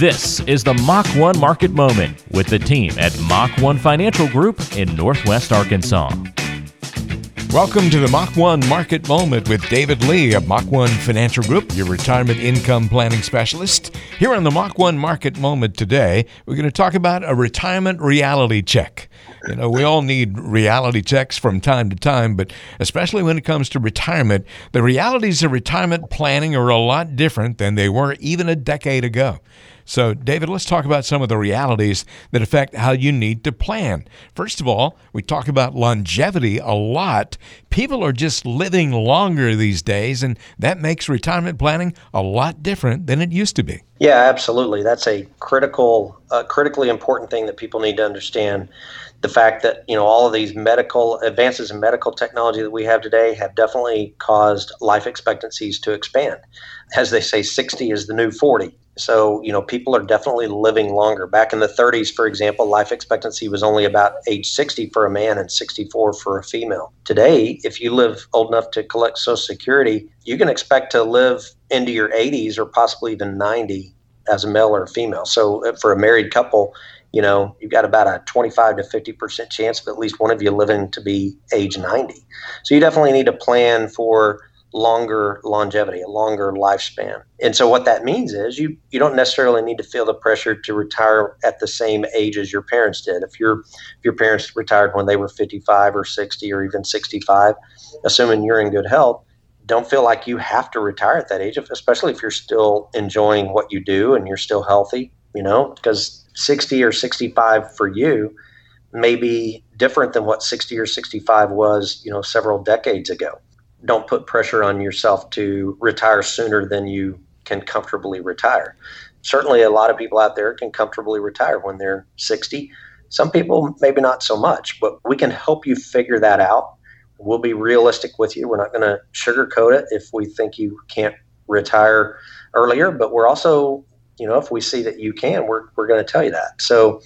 This is the Mach 1 Market Moment with the team at Mach 1 Financial Group in Northwest Arkansas. Welcome to the Mach 1 Market Moment with David Lee of Mach 1 Financial Group, your retirement income planning specialist. Here on the Mach 1 Market Moment today, we're going to talk about a retirement reality check. You know, we all need reality checks from time to time, but especially when it comes to retirement, the realities of retirement planning are a lot different than they were even a decade ago. So, David, let's talk about some of the realities that affect how you need to plan. First of all, we talk about longevity a lot. People are just living longer these days, and that makes retirement planning a lot different than it used to be. Yeah, absolutely. That's a critical, uh, critically important thing that people need to understand. The fact that you know all of these medical advances in medical technology that we have today have definitely caused life expectancies to expand. As they say, 60 is the new 40 so, you know, people are definitely living longer. Back in the 30s, for example, life expectancy was only about age 60 for a man and 64 for a female. Today, if you live old enough to collect Social Security, you can expect to live into your 80s or possibly even 90 as a male or a female. So, uh, for a married couple, you know, you've got about a 25 to 50% chance of at least one of you living to be age 90. So, you definitely need to plan for longer longevity, a longer lifespan. And so what that means is you you don't necessarily need to feel the pressure to retire at the same age as your parents did. If your if your parents retired when they were 55 or 60 or even 65, assuming you're in good health, don't feel like you have to retire at that age, especially if you're still enjoying what you do and you're still healthy, you know, because 60 or 65 for you may be different than what 60 or 65 was, you know, several decades ago don't put pressure on yourself to retire sooner than you can comfortably retire. Certainly, a lot of people out there can comfortably retire when they're 60. Some people, maybe not so much, but we can help you figure that out. We'll be realistic with you. We're not going to sugarcoat it if we think you can't retire earlier, but we're also, you know, if we see that you can, we're, we're going to tell you that. So,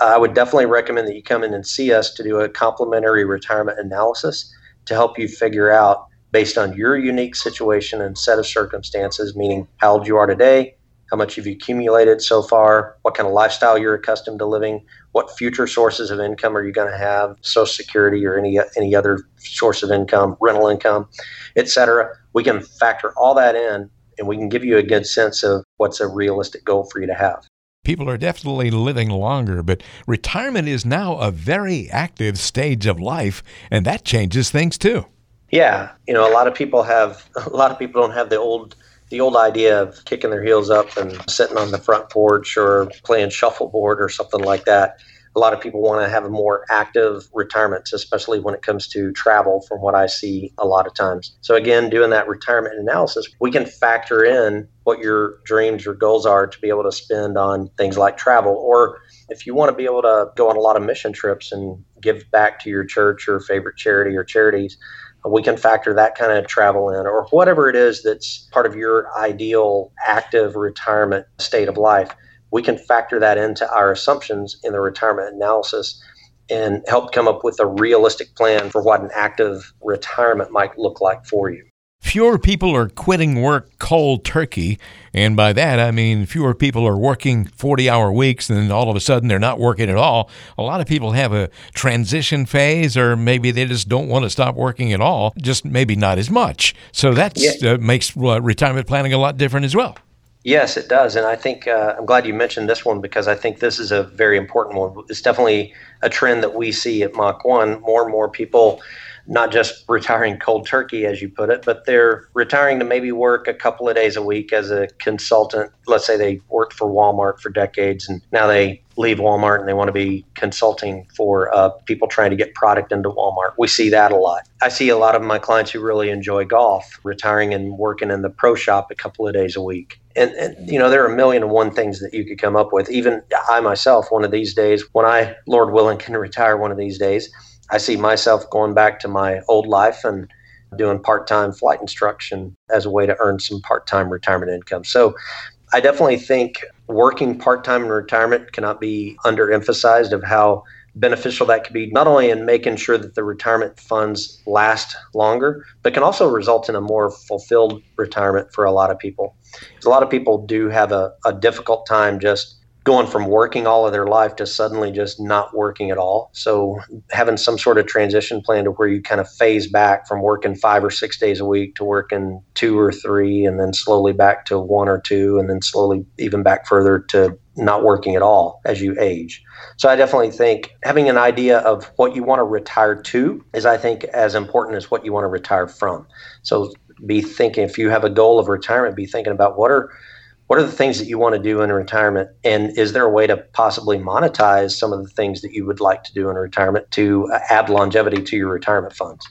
uh, I would definitely recommend that you come in and see us to do a complimentary retirement analysis to help you figure out based on your unique situation and set of circumstances, meaning how old you are today, how much you've accumulated so far, what kind of lifestyle you're accustomed to living, what future sources of income are you going to have, Social Security or any any other source of income, rental income, etc. We can factor all that in, and we can give you a good sense of what's a realistic goal for you to have. People are definitely living longer, but retirement is now a very active stage of life, and that changes things too. Yeah, you know, a lot of people have a lot of people don't have the old the old idea of kicking their heels up and sitting on the front porch or playing shuffleboard or something like that. A lot of people want to have a more active retirement, especially when it comes to travel, from what I see a lot of times. So, again, doing that retirement analysis, we can factor in what your dreams or goals are to be able to spend on things like travel. Or if you want to be able to go on a lot of mission trips and give back to your church or favorite charity or charities, we can factor that kind of travel in or whatever it is that's part of your ideal active retirement state of life we can factor that into our assumptions in the retirement analysis and help come up with a realistic plan for what an active retirement might look like for you Fewer people are quitting work cold turkey. And by that, I mean fewer people are working 40 hour weeks and then all of a sudden they're not working at all. A lot of people have a transition phase, or maybe they just don't want to stop working at all, just maybe not as much. So that yeah. uh, makes uh, retirement planning a lot different as well. Yes, it does. And I think uh, I'm glad you mentioned this one because I think this is a very important one. It's definitely a trend that we see at Mach 1. More and more people not just retiring cold turkey, as you put it, but they're retiring to maybe work a couple of days a week as a consultant. Let's say they worked for Walmart for decades and now they leave Walmart and they want to be consulting for uh, people trying to get product into Walmart. We see that a lot. I see a lot of my clients who really enjoy golf retiring and working in the pro shop a couple of days a week. And, and, you know there are a million and one things that you could come up with even i myself one of these days when i lord willing can retire one of these days I see myself going back to my old life and doing part time flight instruction as a way to earn some part time retirement income. So I definitely think working part time in retirement cannot be underemphasized of how beneficial that could be not only in making sure that the retirement funds last longer, but can also result in a more fulfilled retirement for a lot of people. A lot of people do have a, a difficult time just going from working all of their life to suddenly just not working at all. So having some sort of transition plan to where you kind of phase back from working five or six days a week to working two or three and then slowly back to one or two and then slowly even back further to not working at all as you age. So I definitely think having an idea of what you want to retire to is I think as important as what you want to retire from. So be thinking if you have a goal of retirement, be thinking about what are what are the things that you want to do in retirement? And is there a way to possibly monetize some of the things that you would like to do in retirement to uh, add longevity to your retirement funds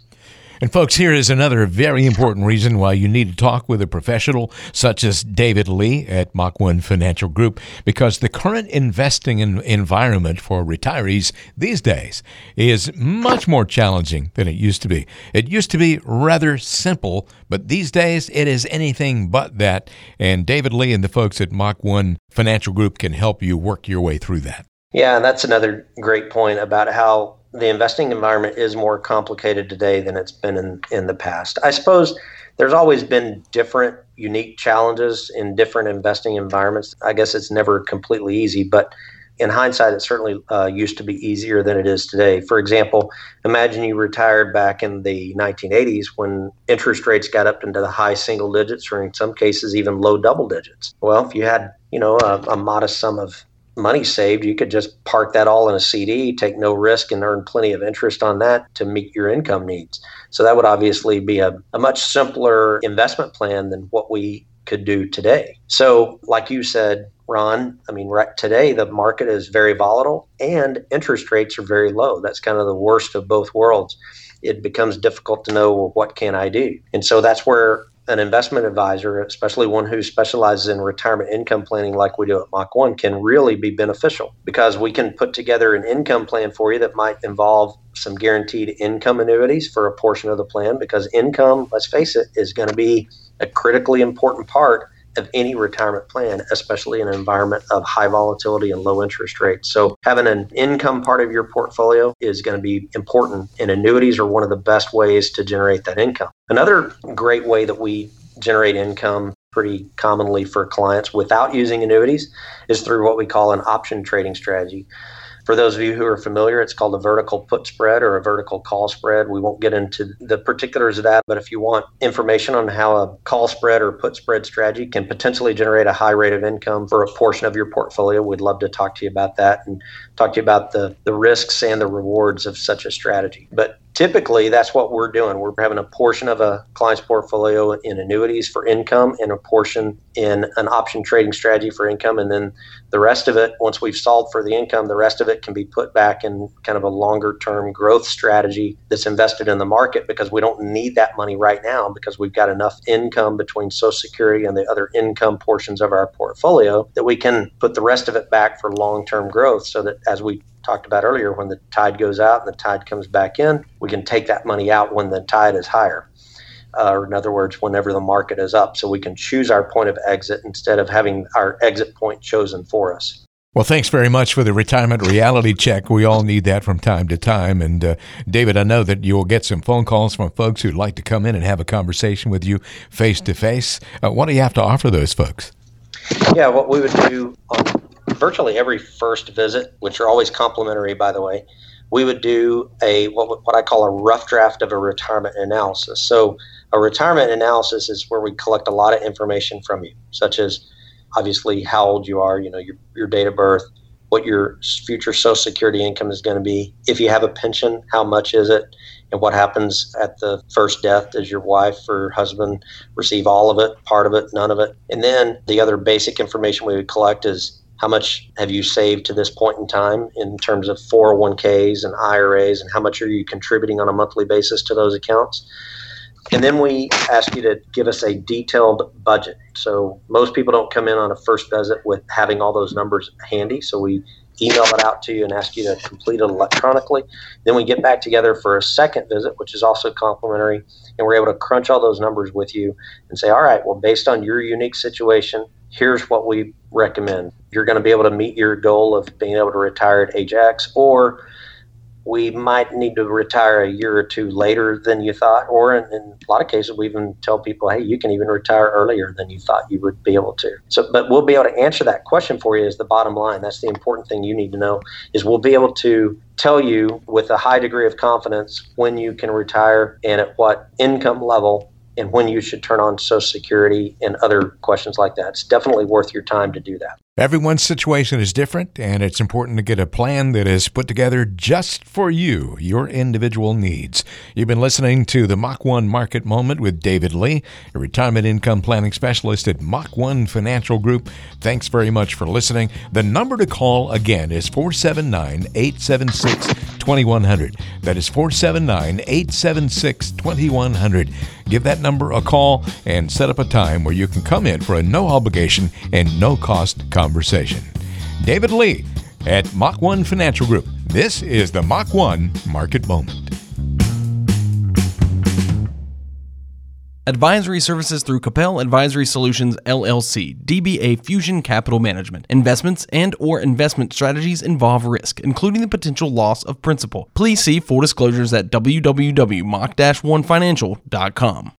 and folks, here is another very important reason why you need to talk with a professional such as David Lee at Mach 1 Financial Group, because the current investing environment for retirees these days is much more challenging than it used to be. It used to be rather simple, but these days it is anything but that. And David Lee and the folks at Mach 1 Financial Group can help you work your way through that. Yeah, and that's another great point about how the investing environment is more complicated today than it's been in, in the past. I suppose there's always been different unique challenges in different investing environments. I guess it's never completely easy, but in hindsight, it certainly uh, used to be easier than it is today. For example, imagine you retired back in the 1980s when interest rates got up into the high single digits, or in some cases even low double digits. Well, if you had you know a, a modest sum of money saved, you could just park that all in a CD, take no risk, and earn plenty of interest on that to meet your income needs. So that would obviously be a, a much simpler investment plan than what we could do today. So, like you said, Ron, I mean, right today the market is very volatile and interest rates are very low. That's kind of the worst of both worlds. It becomes difficult to know well, what can I do, and so that's where an investment advisor, especially one who specializes in retirement income planning like we do at Mach 1, can really be beneficial because we can put together an income plan for you that might involve some guaranteed income annuities for a portion of the plan because income, let's face it, is going to be a critically important part of any retirement plan, especially in an environment of high volatility and low interest rates. So, having an income part of your portfolio is going to be important, and annuities are one of the best ways to generate that income. Another great way that we generate income pretty commonly for clients without using annuities is through what we call an option trading strategy. For those of you who are familiar, it's called a vertical put spread or a vertical call spread. We won't get into the particulars of that, but if you want information on how a call spread or put spread strategy can potentially generate a high rate of income for a portion of your portfolio, we'd love to talk to you about that and talk to you about the, the risks and the rewards of such a strategy. But typically that's what we're doing. We're having a portion of a client's portfolio in annuities for income and a portion in an option trading strategy for income. And then the rest of it, once we've solved for the income, the rest of it can be put back in kind of a longer term growth strategy that's invested in the market because we don't need that money right now because we've got enough income between Social Security and the other income portions of our portfolio that we can put the rest of it back for long term growth so that as we talked about earlier, when the tide goes out and the tide comes back in, we can take that money out when the tide is higher. Uh, or in other words, whenever the market is up, so we can choose our point of exit instead of having our exit point chosen for us. Well, thanks very much for the retirement reality check. We all need that from time to time. And uh, David, I know that you'll get some phone calls from folks who'd like to come in and have a conversation with you face to face. What do you have to offer those folks? Yeah, what we would do on virtually every first visit, which are always complimentary, by the way, we would do a what, what I call a rough draft of a retirement analysis. So a retirement analysis is where we collect a lot of information from you, such as obviously how old you are, you know, your, your date of birth, what your future social security income is going to be. If you have a pension, how much is it? And what happens at the first death? Does your wife or husband receive all of it, part of it, none of it? And then the other basic information we would collect is how much have you saved to this point in time in terms of 401ks and IRAs, and how much are you contributing on a monthly basis to those accounts? And then we ask you to give us a detailed budget. So most people don't come in on a first visit with having all those numbers handy. So we email it out to you and ask you to complete it electronically. Then we get back together for a second visit, which is also complimentary, and we're able to crunch all those numbers with you and say, all right, well, based on your unique situation, here's what we recommend. You're going to be able to meet your goal of being able to retire at age X, or we might need to retire a year or two later than you thought, or in, in, a lot of cases, we even tell people, hey, you can even retire earlier than you thought you would be able to. So, but we'll be able to answer that question for you. Is the bottom line? That's the important thing you need to know. Is we'll be able to tell you with a high degree of confidence when you can retire and at what income level and when you should turn on Social Security and other questions like that. It's definitely worth your time to do that. Everyone's situation is different, and it's important to get a plan that is put together just for you, your individual needs. You've been listening to the Mach 1 Market Moment with David Lee, a retirement income planning specialist at Mach 1 Financial Group. Thanks very much for listening. The number to call again is 479 876 2100. That is 479 876 2100. Give that number a call and set up a time where you can come in for a no obligation and no cost conversation. David Lee at Mach 1 Financial Group. This is the Mach 1 Market Moment. Advisory services through Capel Advisory Solutions LLC, DBA Fusion Capital Management. Investments and or investment strategies involve risk, including the potential loss of principal. Please see full disclosures at www.mach-1financial.com.